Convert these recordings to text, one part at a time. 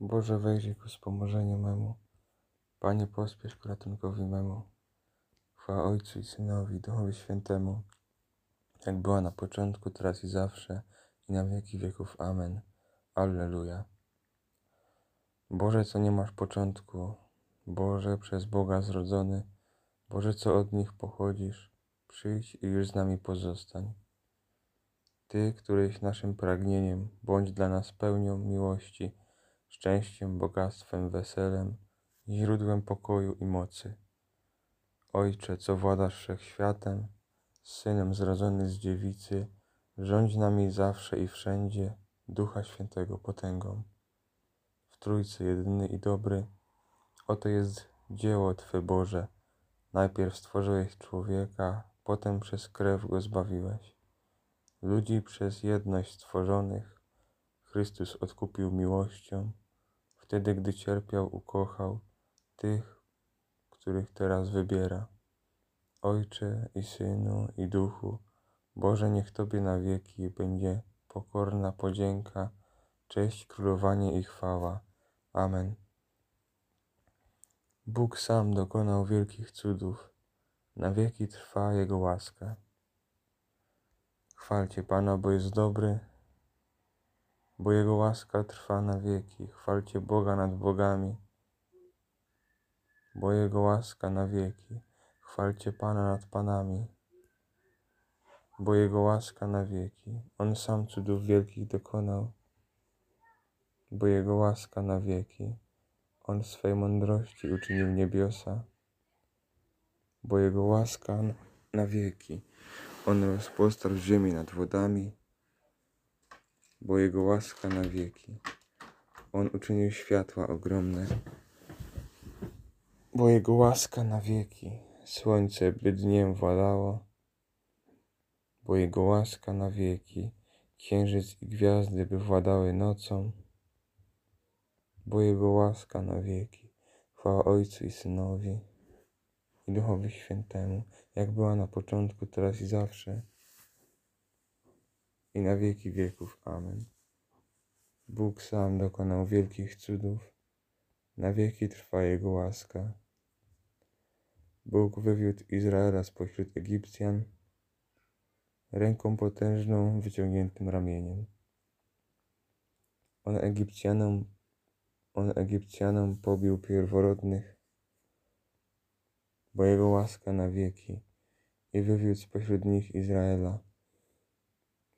Boże, wejrzyj ku wspomożeniu memu. Panie, pospiesz ku ratunkowi memu. Chwała Ojcu i Synowi, Duchowi Świętemu, jak była na początku, teraz i zawsze, i na wieki wieków. Amen. Alleluja. Boże, co nie masz początku, Boże, przez Boga zrodzony, Boże, co od nich pochodzisz, przyjdź i już z nami pozostań. Ty, któryś naszym pragnieniem, bądź dla nas pełnią miłości, szczęściem, bogactwem, weselem, źródłem pokoju i mocy. Ojcze, co władasz wszechświatem, Synem zrodzony z dziewicy, rządź nami zawsze i wszędzie, Ducha Świętego potęgą. W Trójcy jedyny i dobry, oto jest dzieło Twe Boże. Najpierw stworzyłeś człowieka, potem przez krew go zbawiłeś. Ludzi przez jedność stworzonych Chrystus odkupił miłością, wtedy gdy cierpiał, ukochał tych, których teraz wybiera. Ojcze i Synu i Duchu, Boże, niech Tobie na wieki będzie pokorna podzięka, cześć, królowanie i chwała. Amen. Bóg sam dokonał wielkich cudów, na wieki trwa Jego łaska. Chwalcie Pana, bo jest dobry, bo Jego łaska trwa na wieki. Chwalcie Boga nad bogami, bo Jego łaska na wieki. Chwalcie Pana nad panami, bo Jego łaska na wieki. On sam cudów wielkich dokonał, bo Jego łaska na wieki. On swej mądrości uczynił niebiosa, bo Jego łaska na wieki. On rozpostarł ziemi nad wodami, bo Jego łaska na wieki. On uczynił światła ogromne, bo Jego łaska na wieki. Słońce by dniem władało, bo Jego łaska na wieki. Księżyc i gwiazdy by władały nocą, bo Jego łaska na wieki. Chwała Ojcu i Synowi i Duchowi Świętemu, jak była na początku, teraz i zawsze, i na wieki wieków. Amen. Bóg sam dokonał wielkich cudów, na wieki trwa Jego łaska. Bóg wywiódł Izraela spośród Egipcjan ręką potężną, wyciągniętym ramieniem. On Egipcjanom, on Egipcjanom pobił pierworodnych, bo Jego łaska na wieki i wywiódł spośród nich Izraela,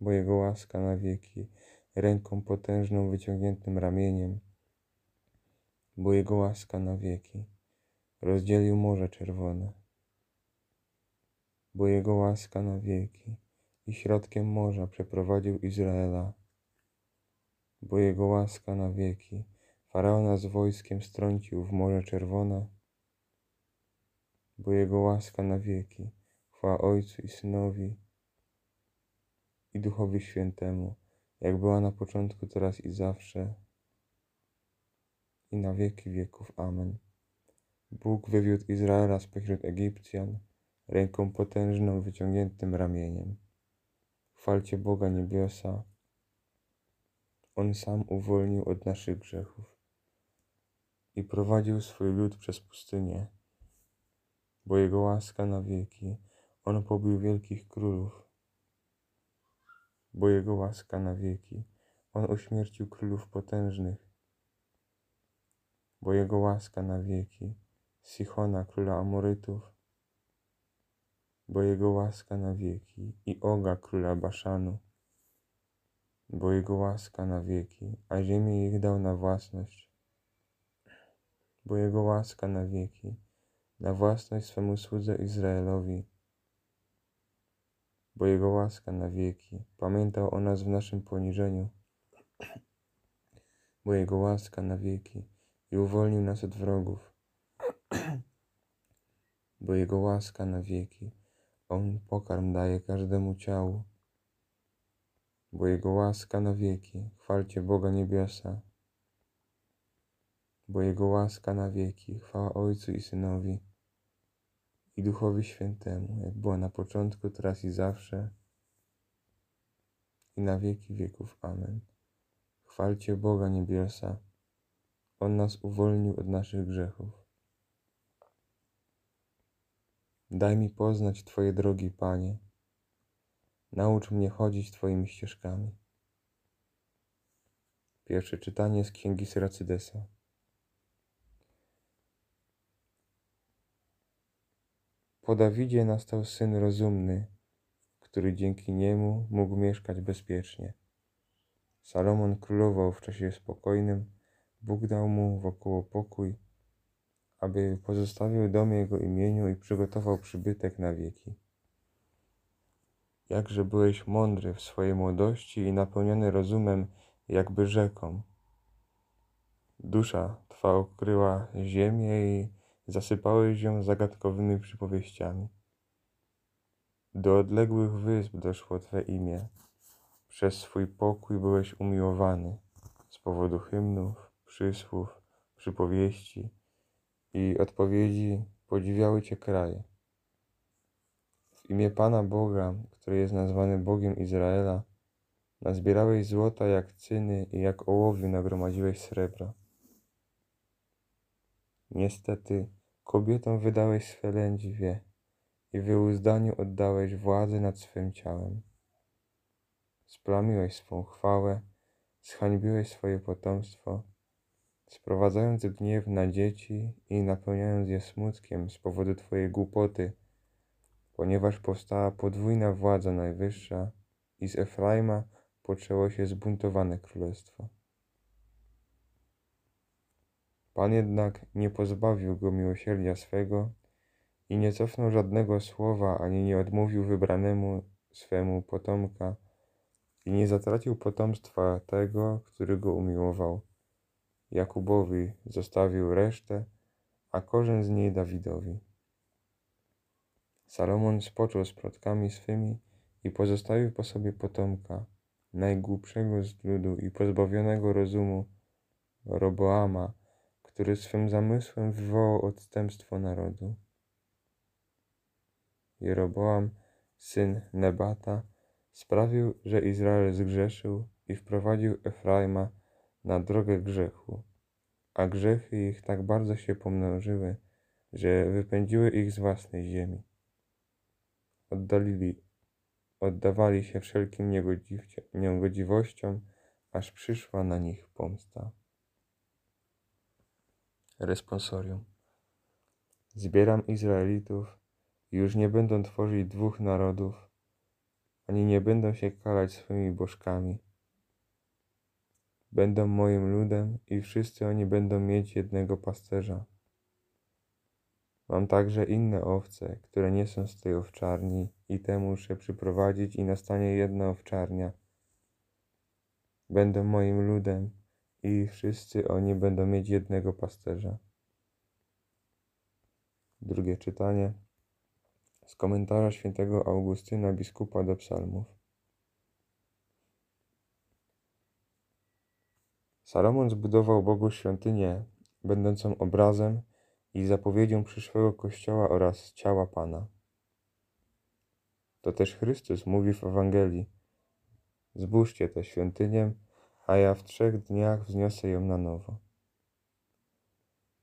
bo Jego łaska na wieki, ręką potężną, wyciągniętym ramieniem, bo Jego łaska na wieki rozdzielił Morze Czerwone, bo Jego łaska na wieki i środkiem morza przeprowadził Izraela, bo Jego łaska na wieki Faraona z wojskiem strącił w Morze Czerwone, bo Jego łaska na wieki chwała Ojcu i Synowi i Duchowi Świętemu, jak była na początku, teraz i zawsze, i na wieki wieków. Amen. Bóg wywiódł Izraela spośród Egipcjan ręką potężną, wyciągniętym ramieniem. Chwalcie Boga niebiosa. On sam uwolnił od naszych grzechów i prowadził swój lud przez pustynię, bo Jego łaska na wieki. On pobił wielkich królów, bo Jego łaska na wieki. On uśmiercił królów potężnych, bo Jego łaska na wieki. Sichona, króla Amorytów, bo Jego łaska na wieki, i Oga, króla Baszanu, bo Jego łaska na wieki, a ziemię ich dał na własność, bo Jego łaska na wieki, na własność swemu słudze Izraelowi, bo Jego łaska na wieki, pamiętał o nas w naszym poniżeniu, bo Jego łaska na wieki i uwolnił nas od wrogów bo Jego łaska na wieki. On pokarm daje każdemu ciału, bo Jego łaska na wieki. Chwalcie Boga niebiosa, bo Jego łaska na wieki. Chwała Ojcu i Synowi i Duchowi Świętemu, jak była na początku, teraz i zawsze, i na wieki wieków. Amen. Chwalcie Boga niebiosa, On nas uwolnił od naszych grzechów. Daj mi poznać Twoje drogi, Panie. Naucz mnie chodzić Twoimi ścieżkami. Pierwsze czytanie z Księgi Syracydesa. Po Dawidzie nastał syn rozumny, który dzięki niemu mógł mieszkać bezpiecznie. Salomon królował w czasie spokojnym, Bóg dał mu wokoło pokój, aby pozostawił dom jego imieniu i przygotował przybytek na wieki. Jakże byłeś mądry w swojej młodości i napełniony rozumem, jakby rzeką. Dusza twa okryła ziemię i zasypałeś ją zagadkowymi przypowieściami. Do odległych wysp doszło Twe imię. Przez swój pokój byłeś umiłowany z powodu hymnów, przysłów, przypowieści i odpowiedzi podziwiały Cię kraje. W imię Pana Boga, który jest nazwany Bogiem Izraela, nazbierałeś złota jak cyny i jak ołowiu nagromadziłeś srebra. Niestety, kobietom wydałeś swe lędźwie i wyuzdaniu oddałeś władzę nad swym ciałem. Splamiłeś swą chwałę, zhańbiłeś swoje potomstwo, sprowadzając gniew na dzieci i napełniając je smutkiem z powodu Twojej głupoty, ponieważ powstała podwójna władza najwyższa i z Efraima poczęło się zbuntowane królestwo. Pan jednak nie pozbawił go miłosierdzia swego i nie cofnął żadnego słowa, ani nie odmówił wybranemu swemu potomka i nie zatracił potomstwa tego, który go umiłował. Jakubowi zostawił resztę, a korzeń z niej Dawidowi. Salomon spoczął z plotkami swymi i pozostawił po sobie potomka, najgłupszego z ludu i pozbawionego rozumu, Roboama, który swym zamysłem wywołał odstępstwo narodu. Jeroboam, syn Nebata, sprawił, że Izrael zgrzeszył i wprowadził Efraima na drogę grzechu, a grzechy ich tak bardzo się pomnożyły, że wypędziły ich z własnej ziemi. Oddalili, oddawali się wszelkim niegodziwościom, aż przyszła na nich pomsta. Responsorium. Zbieram Izraelitów, już nie będą tworzyć dwóch narodów, ani nie będą się kalać swymi bożkami. Będą moim ludem i wszyscy oni będą mieć jednego pasterza. Mam także inne owce, które nie są z tej owczarni i te muszę przyprowadzić i nastanie jedna owczarnia. Będą moim ludem i wszyscy oni będą mieć jednego pasterza. Drugie czytanie z komentarza świętego Augustyna biskupa do psalmów. Salomon zbudował Bogu świątynię, będącą obrazem i zapowiedzią przyszłego Kościoła oraz ciała Pana. To też Chrystus mówi w Ewangelii: Zbóżcie tę świątynię, a ja w trzech dniach wzniosę ją na nowo.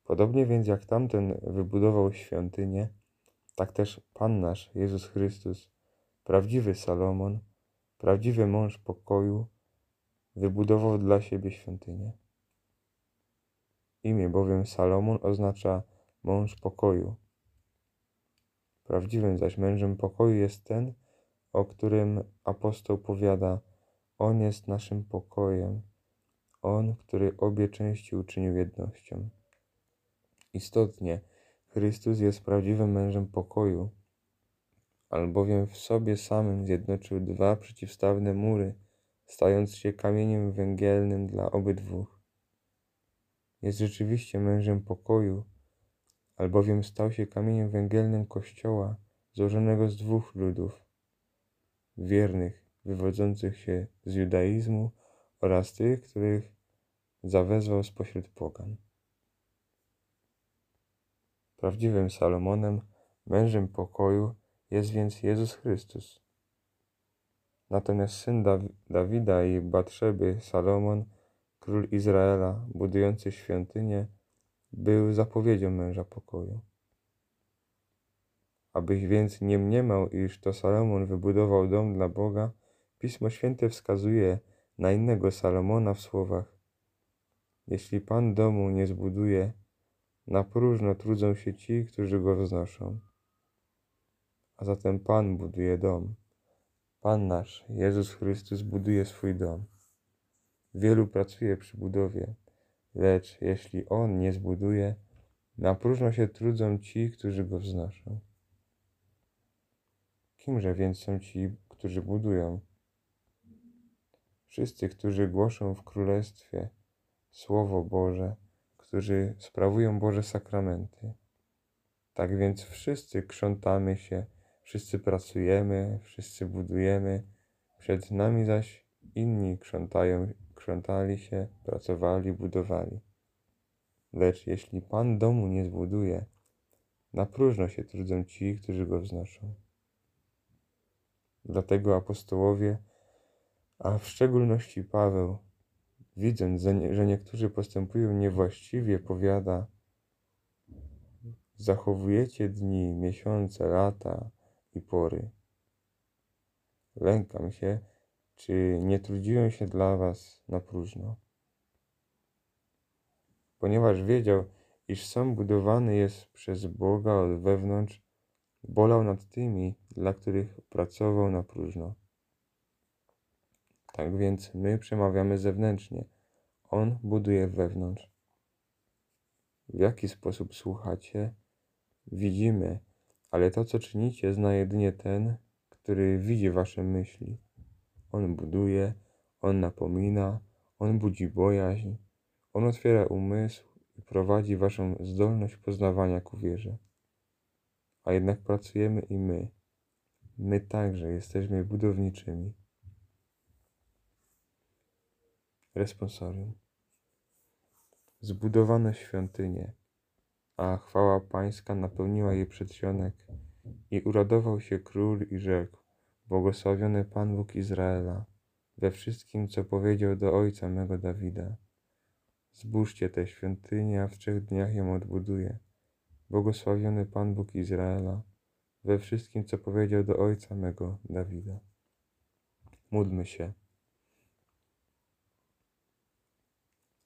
Podobnie więc jak tamten wybudował świątynię, tak też Pan nasz, Jezus Chrystus, prawdziwy Salomon, prawdziwy mąż pokoju, wybudował dla siebie świątynię. Imię bowiem Salomon oznacza mąż pokoju. Prawdziwym zaś mężem pokoju jest ten, o którym apostoł powiada: On jest naszym pokojem, on, który obie części uczynił jednością. Istotnie, Chrystus jest prawdziwym mężem pokoju, albowiem w sobie samym zjednoczył dwa przeciwstawne mury, stając się kamieniem węgielnym dla obydwu. Jest rzeczywiście mężem pokoju, albowiem stał się kamieniem węgielnym Kościoła, złożonego z dwóch ludów, wiernych, wywodzących się z judaizmu oraz tych, których zawezwał spośród pogan. Prawdziwym Salomonem, mężem pokoju jest więc Jezus Chrystus. Natomiast syn Dawida i Batrzeby, Salomon, król Izraela, budujący świątynię, był zapowiedzią męża pokoju. Abyś więc nie mniemał, iż to Salomon wybudował dom dla Boga, Pismo Święte wskazuje na innego Salomona w słowach: Jeśli Pan domu nie zbuduje, na próżno trudzą się ci, którzy go wznoszą. A zatem Pan buduje dom. Pan nasz, Jezus Chrystus, buduje swój dom. Wielu pracuje przy budowie, lecz jeśli On nie zbuduje, na próżno się trudzą ci, którzy go wznoszą. Kimże więc są ci, którzy budują? Wszyscy, którzy głoszą w Królestwie Słowo Boże, którzy sprawują Boże sakramenty. Tak więc wszyscy krzątamy się, wszyscy pracujemy, wszyscy budujemy, przed nami zaś inni krzątają, krzątali się, pracowali, budowali. Lecz jeśli Pan domu nie zbuduje, na próżno się trudzą ci, którzy go wznoszą. Dlatego apostołowie, a w szczególności Paweł, widząc, że niektórzy postępują niewłaściwie, powiada: Zachowujecie dni, miesiące, lata i pory. Lękam się, czy nie trudziłem się dla was na próżno. Ponieważ wiedział, iż sam budowany jest przez Boga od wewnątrz, bolał nad tymi, dla których pracował na próżno. Tak więc my przemawiamy zewnętrznie, On buduje wewnątrz. W jaki sposób słuchacie? Widzimy, ale to, co czynicie, zna jedynie ten, który widzi wasze myśli. On buduje, On napomina, On budzi bojaźń, On otwiera umysł i prowadzi waszą zdolność poznawania ku wierze. A jednak pracujemy i my. My także jesteśmy budowniczymi. Responsorium. Zbudowano świątynię, a chwała pańska napełniła jej przedsionek i uradował się król i rzekł, błogosławiony Pan Bóg Izraela, we wszystkim, co powiedział do ojca mego Dawida. Zbóżcie tę świątynię, a w trzech dniach ją odbuduję. Błogosławiony Pan Bóg Izraela, we wszystkim, co powiedział do ojca mego Dawida. Módlmy się.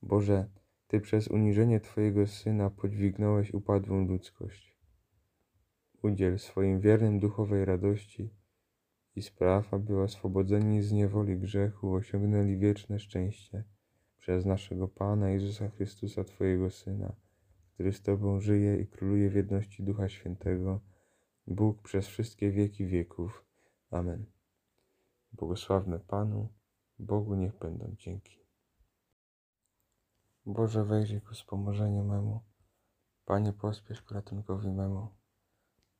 Boże, Ty przez uniżenie Twojego Syna podźwignąłeś upadłą ludzkość. Udziel swoim wiernym duchowej radości i spraw, aby oswobodzeni z niewoli grzechu osiągnęli wieczne szczęście przez naszego Pana Jezusa Chrystusa, Twojego Syna, który z Tobą żyje i króluje w jedności Ducha Świętego, Bóg przez wszystkie wieki wieków. Amen. Błogosławmy Panu, Bogu niech będą dzięki. Boże, wejrzyj ku wspomożeniu memu. Panie, pospiesz ku ratunkowi memu.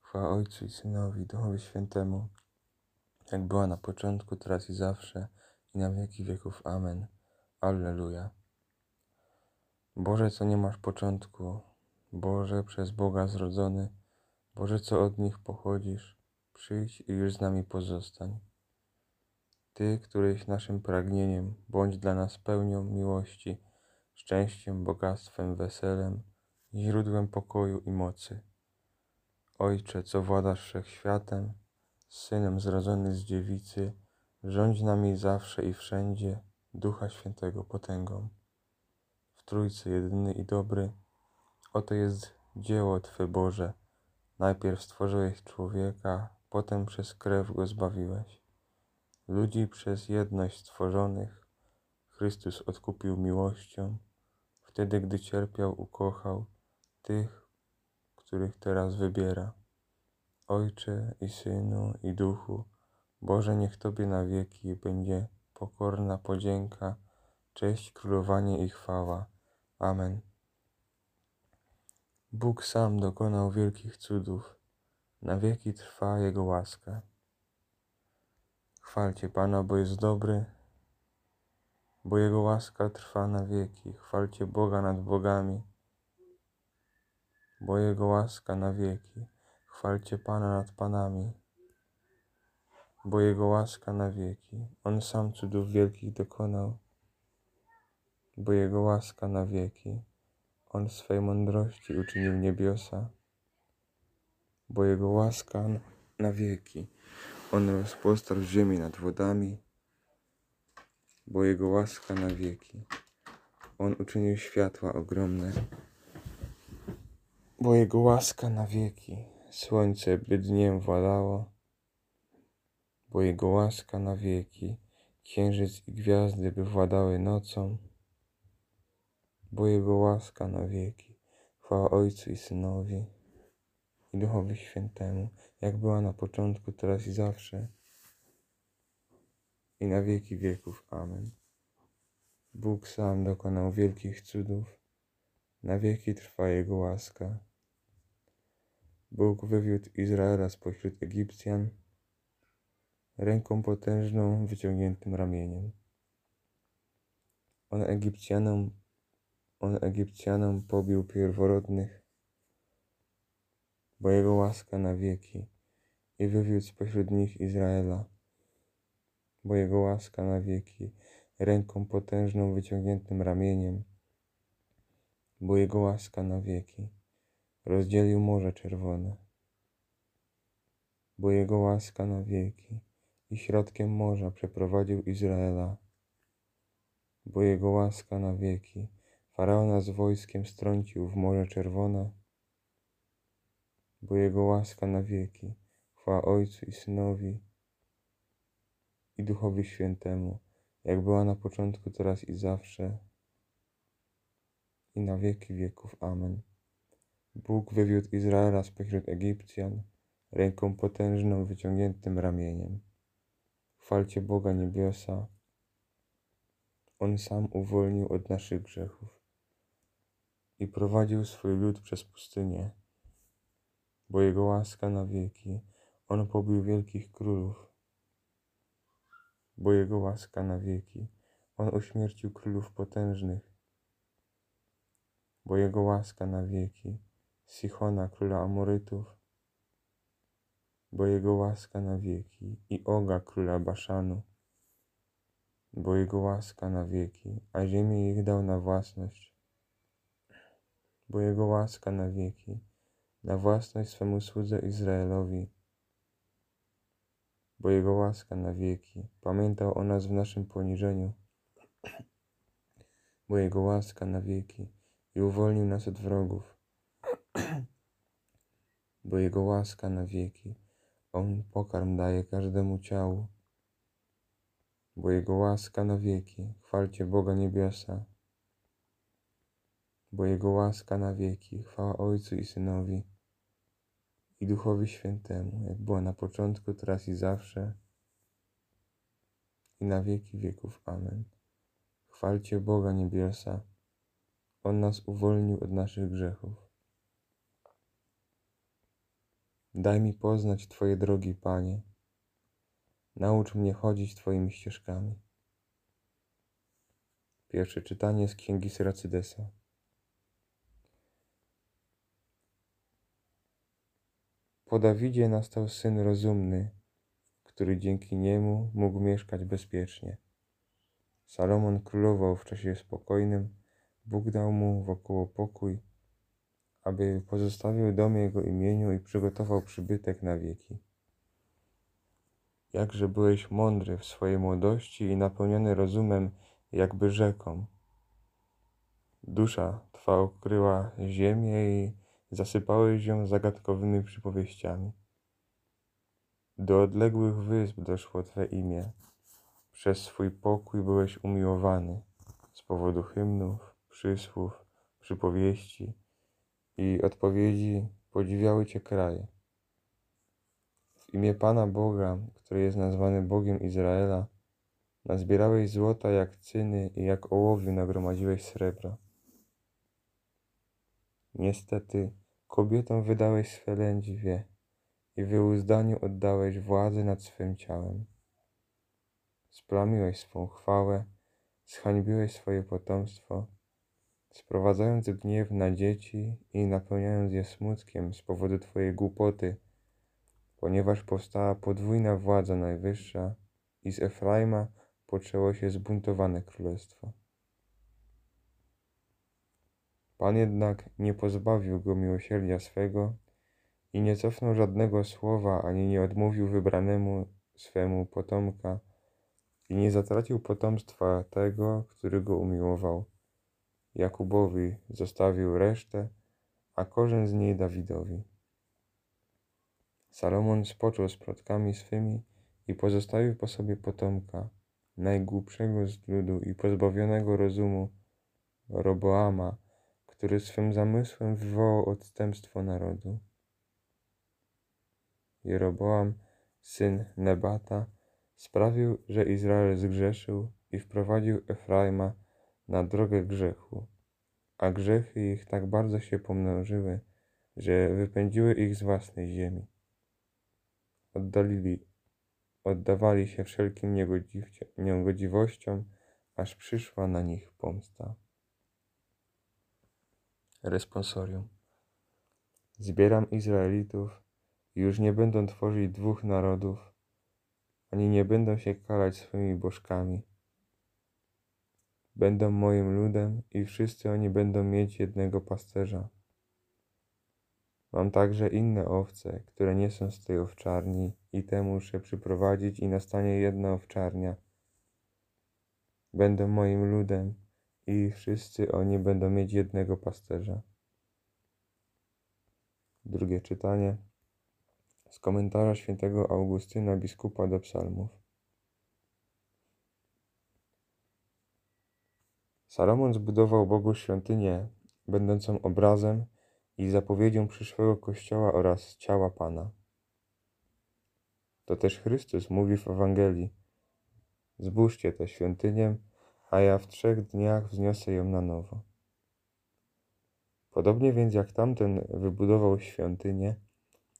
Chwała Ojcu i Synowi, Duchowi Świętemu, jak była na początku, teraz i zawsze, i na wieki wieków. Amen. Alleluja. Boże, co nie masz początku, Boże, przez Boga zrodzony, Boże, co od nich pochodzisz, przyjdź i już z nami pozostań. Ty, któryś naszym pragnieniem, bądź dla nas pełnią miłości, szczęściem, bogactwem, weselem, źródłem pokoju i mocy. Ojcze, co władasz wszechświatem, Synem zrodzony z dziewicy, rządź nami zawsze i wszędzie, Ducha Świętego potęgą. W Trójcy jedyny i dobry, oto jest dzieło Twe Boże. Najpierw stworzyłeś człowieka, potem przez krew go zbawiłeś. Ludzi przez jedność stworzonych Chrystus odkupił miłością Wtedy, gdy cierpiał, ukochał tych, których teraz wybiera. Ojcze i Synu i Duchu, Boże, niech Tobie na wieki będzie pokorna podzięka, cześć, królowanie i chwała. Amen. Bóg sam dokonał wielkich cudów, na wieki trwa Jego łaska. Chwalcie Pana, bo jest dobry, bo Jego łaska trwa na wieki. Chwalcie Boga nad bogami, bo Jego łaska na wieki. Chwalcie Pana nad panami, bo Jego łaska na wieki. On sam cudów wielkich dokonał. bo Jego łaska na wieki. On swej mądrości uczynił niebiosa, bo Jego łaska na wieki. On rozpostarł ziemię nad wodami, bo Jego łaska na wieki. On uczynił światła ogromne, bo Jego łaska na wieki. Słońce by dniem władało, bo Jego łaska na wieki. Księżyc i gwiazdy by władały nocą, bo Jego łaska na wieki. Chwała Ojcu i Synowi i Duchowi Świętemu, jak była na początku, teraz i zawsze, i na wieki wieków. Amen. Bóg sam dokonał wielkich cudów, na wieki trwa Jego łaska. Bóg wywiódł Izraela spośród Egipcjan ręką potężną, wyciągniętym ramieniem. On Egipcjanom, on Egipcjanom pobił pierworodnych, bo Jego łaska na wieki i wywiódł spośród nich Izraela, bo Jego łaska na wieki, ręką potężną, wyciągniętym ramieniem, bo Jego łaska na wieki rozdzielił Morze Czerwone, bo Jego łaska na wieki i środkiem morza przeprowadził Izraela, bo Jego łaska na wieki Faraona z wojskiem strącił w Morze Czerwone, bo Jego łaska na wieki chwała Ojcu i Synowi i Duchowi Świętemu, jak była na początku, teraz i zawsze, i na wieki wieków. Amen. Bóg wywiódł Izraela spośród Egipcjan ręką potężną, wyciągniętym ramieniem. Chwalcie Boga niebiosa. On sam uwolnił od naszych grzechów i prowadził swój lud przez pustynię, bo Jego łaska na wieki. On pobił wielkich królów, bo Jego łaska na wieki. On uśmiercił królów potężnych, bo Jego łaska na wieki. Sichona, króla Amorytów, bo Jego łaska na wieki, i Oga, króla Baszanu, bo Jego łaska na wieki, a ziemię ich dał na własność, bo Jego łaska na wieki, na własność swemu słudze Izraelowi, bo Jego łaska na wieki, pamiętał o nas w naszym poniżeniu, bo Jego łaska na wieki i uwolnił nas od wrogów, bo Jego łaska na wieki, On pokarm daje każdemu ciału, bo Jego łaska na wieki, chwalcie Boga niebiosa, bo Jego łaska na wieki, chwała Ojcu i Synowi i Duchowi Świętemu, jak była na początku, teraz i zawsze, i na wieki wieków. Amen. Chwalcie Boga niebiosa, On nas uwolnił od naszych grzechów. Daj mi poznać Twoje drogi, Panie. Naucz mnie chodzić Twoimi ścieżkami. Pierwsze czytanie z Księgi Syracydesa. Po Dawidzie nastał syn rozumny, który dzięki niemu mógł mieszkać bezpiecznie. Salomon królował w czasie spokojnym, Bóg dał mu wokoło pokój, aby pozostawił dom jego imieniu i przygotował przybytek na wieki. Jakże byłeś mądry w swojej młodości i napełniony rozumem, jakby rzeką. Dusza twa okryła ziemię i zasypałeś ją zagadkowymi przypowieściami. Do odległych wysp doszło Twe imię. Przez swój pokój byłeś umiłowany z powodu hymnów, przysłów, przypowieści i odpowiedzi podziwiały Cię kraje. W imię Pana Boga, który jest nazwany Bogiem Izraela, nazbierałeś złota jak cyny i jak ołowiu nagromadziłeś srebra. Niestety, kobietom wydałeś swe lędźwie i wyuzdaniu oddałeś władzę nad swym ciałem. Splamiłeś swą chwałę, zhańbiłeś swoje potomstwo, sprowadzając gniew na dzieci i napełniając je smutkiem z powodu Twojej głupoty, ponieważ powstała podwójna władza najwyższa i z Efraima poczęło się zbuntowane królestwo. Pan jednak nie pozbawił go miłosierdzia swego i nie cofnął żadnego słowa, ani nie odmówił wybranemu swemu potomka i nie zatracił potomstwa tego, który go umiłował. Jakubowi zostawił resztę, a korzeń z niej Dawidowi. Salomon spoczął z przodkami swymi i pozostawił po sobie potomka, najgłupszego z ludu i pozbawionego rozumu, Roboama, który swym zamysłem wywołał odstępstwo narodu. Jeroboam, syn Nebata, sprawił, że Izrael zgrzeszył i wprowadził Efraima na drogę grzechu, a grzechy ich tak bardzo się pomnożyły, że wypędziły ich z własnej ziemi. Oddalili, oddawali się wszelkim niegodziwościom, aż przyszła na nich pomsta. Responsorium. Zbieram Izraelitów i już nie będą tworzyć dwóch narodów, ani nie będą się kalać swoimi bożkami. Będą moim ludem i wszyscy oni będą mieć jednego pasterza. Mam także inne owce, które nie są z tej owczarni i te muszę przyprowadzić i nastanie jedna owczarnia. Będą moim ludem i wszyscy oni będą mieć jednego pasterza. Drugie czytanie z komentarza świętego Augustyna biskupa do psalmów. Salomon zbudował Bogu świątynię, będącą obrazem i zapowiedzią przyszłego Kościoła oraz ciała Pana. To też Chrystus mówi w Ewangelii: Zbóżcie tę świątynię, a ja w trzech dniach wzniosę ją na nowo. Podobnie więc jak tamten wybudował świątynię,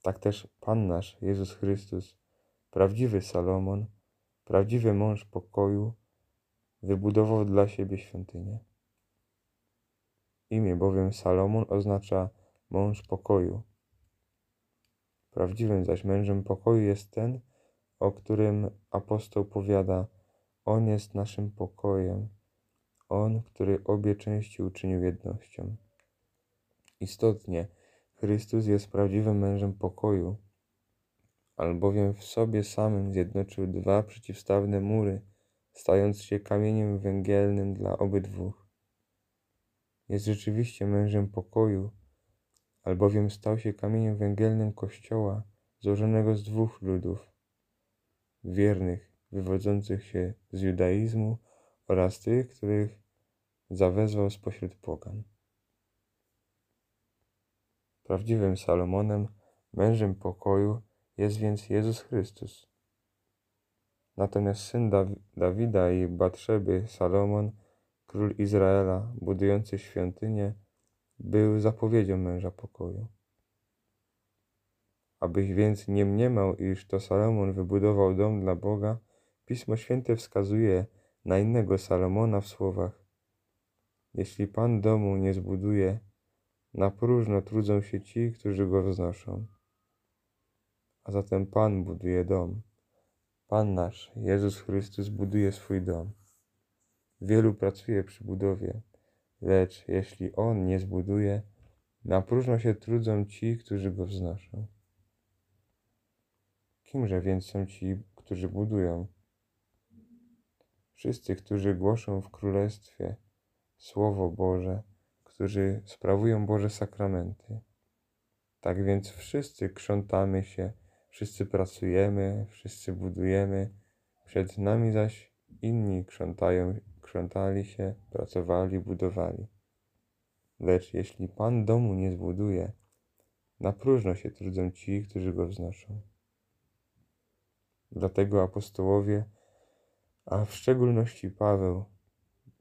tak też Pan nasz Jezus Chrystus, prawdziwy Salomon, prawdziwy mąż pokoju, wybudował dla siebie świątynię. Imię bowiem Salomon oznacza mąż pokoju. Prawdziwym zaś mężem pokoju jest ten, o którym apostoł powiada: On jest naszym pokojem, on, który obie części uczynił jednością. Istotnie, Chrystus jest prawdziwym mężem pokoju, albowiem w sobie samym zjednoczył dwa przeciwstawne mury, stając się kamieniem węgielnym dla obydwóch. Jest rzeczywiście mężem pokoju, albowiem stał się kamieniem węgielnym Kościoła, złożonego z dwóch ludów, wiernych, wywodzących się z judaizmu oraz tych, których zawezwał spośród pogan. Prawdziwym Salomonem, mężem pokoju jest więc Jezus Chrystus. Natomiast syn Dawida i Batrzeby, Salomon, król Izraela, budujący świątynię, był zapowiedzią męża pokoju. Abyś więc nie mniemał, iż to Salomon wybudował dom dla Boga, Pismo Święte wskazuje na innego Salomona w słowach: Jeśli Pan domu nie zbuduje, na próżno trudzą się ci, którzy go wznoszą. A zatem Pan buduje dom. Pan nasz, Jezus Chrystus, buduje swój dom. Wielu pracuje przy budowie, lecz jeśli On nie zbuduje, na próżno się trudzą ci, którzy go wznoszą. Kimże więc są ci, którzy budują? Wszyscy, którzy głoszą w Królestwie Słowo Boże, którzy sprawują Boże sakramenty. Tak więc wszyscy krzątamy się, wszyscy pracujemy, wszyscy budujemy, przed nami zaś inni krzątają, krzątali się, pracowali, budowali. Lecz jeśli Pan domu nie zbuduje, na próżno się trudzą ci, którzy go wznoszą. Dlatego apostołowie, a w szczególności Paweł,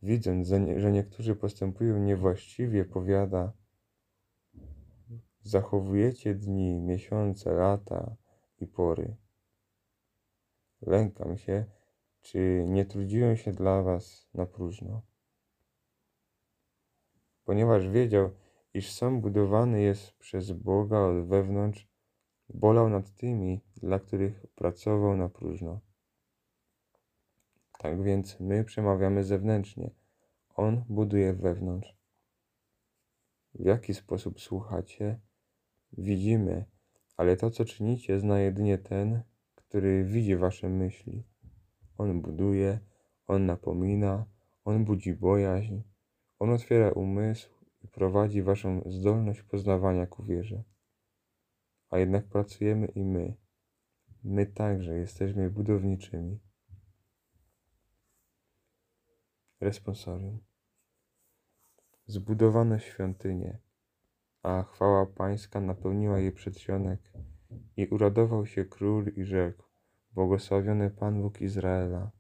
widząc, że niektórzy postępują niewłaściwie, powiada: Zachowujecie dni, miesiące, lata i pory. Lękam się, czy nie trudziłem się dla was na próżno. Ponieważ wiedział, iż sam budowany jest przez Boga od wewnątrz, bolał nad tymi, dla których pracował na próżno. Tak więc my przemawiamy zewnętrznie, On buduje wewnątrz. w jaki sposób słuchacie, widzimy, ale to, co czynicie, zna jedynie ten, który widzi wasze myśli. On buduje, on napomina, on budzi bojaźń, on otwiera umysł i prowadzi waszą zdolność poznawania ku wierze. A jednak pracujemy i my. My także jesteśmy budowniczymi. Responsorium. Zbudowano świątynię, a chwała pańska napełniła jej przedsionek i uradował się król i rzekł, błogosławiony Pan Bóg Izraela,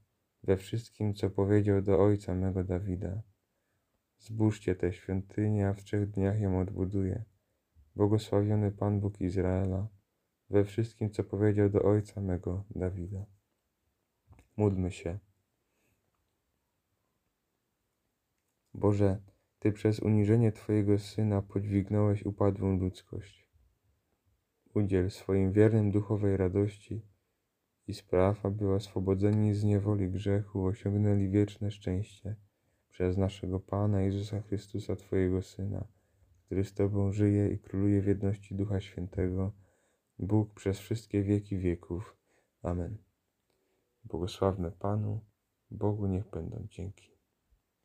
we wszystkim, co powiedział do ojca mego Dawida. Zbóżcie tę świątynię, a w trzech dniach ją odbuduję. Błogosławiony Pan Bóg Izraela, we wszystkim, co powiedział do ojca mego Dawida. Módlmy się. Boże, Ty przez uniżenie Twojego Syna podźwignąłeś upadłą ludzkość. Udziel swoim wiernym duchowej radości i spraw, aby oswobodzeni z niewoli grzechu osiągnęli wieczne szczęście przez naszego Pana Jezusa Chrystusa, Twojego Syna, który z Tobą żyje i króluje w jedności Ducha Świętego, Bóg przez wszystkie wieki wieków. Amen. Błogosławmy Panu, Bogu niech będą dzięki.